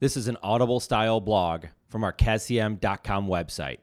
This is an audible style blog from our KazCM.com website.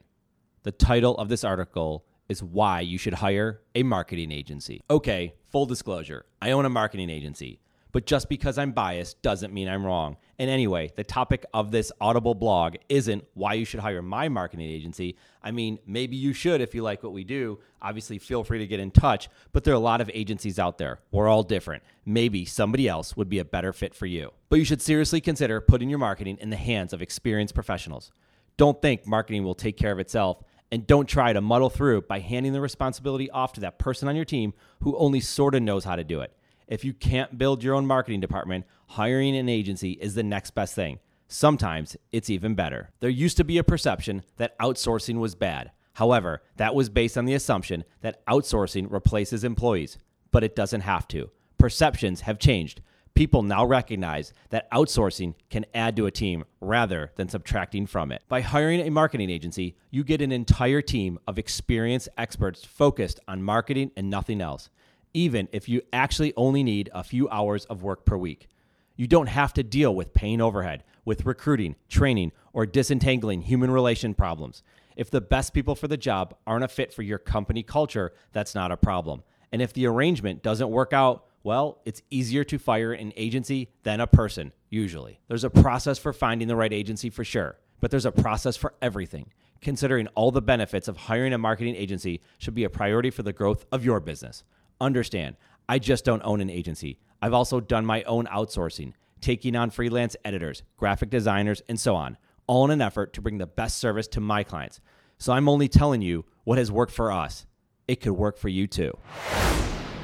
The title of this article is Why You Should Hire a Marketing Agency. Okay, full disclosure I own a marketing agency. But just because I'm biased doesn't mean I'm wrong. And anyway, the topic of this Audible blog isn't why you should hire my marketing agency. I mean, maybe you should if you like what we do. Obviously, feel free to get in touch, but there are a lot of agencies out there. We're all different. Maybe somebody else would be a better fit for you. But you should seriously consider putting your marketing in the hands of experienced professionals. Don't think marketing will take care of itself. And don't try to muddle through by handing the responsibility off to that person on your team who only sort of knows how to do it. If you can't build your own marketing department, hiring an agency is the next best thing. Sometimes it's even better. There used to be a perception that outsourcing was bad. However, that was based on the assumption that outsourcing replaces employees, but it doesn't have to. Perceptions have changed. People now recognize that outsourcing can add to a team rather than subtracting from it. By hiring a marketing agency, you get an entire team of experienced experts focused on marketing and nothing else even if you actually only need a few hours of work per week. You don't have to deal with paying overhead, with recruiting, training, or disentangling human relation problems. If the best people for the job aren't a fit for your company culture, that's not a problem. And if the arrangement doesn't work out, well, it's easier to fire an agency than a person, usually. There's a process for finding the right agency for sure, but there's a process for everything. Considering all the benefits of hiring a marketing agency should be a priority for the growth of your business. Understand, I just don't own an agency. I've also done my own outsourcing, taking on freelance editors, graphic designers, and so on, all in an effort to bring the best service to my clients. So I'm only telling you what has worked for us. It could work for you too.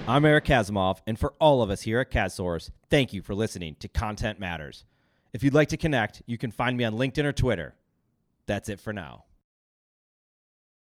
I'm Eric Kasimov, and for all of us here at KazSource, thank you for listening to Content Matterz. If you'd like to connect, you can find me on LinkedIn or Twitter. That's it for now.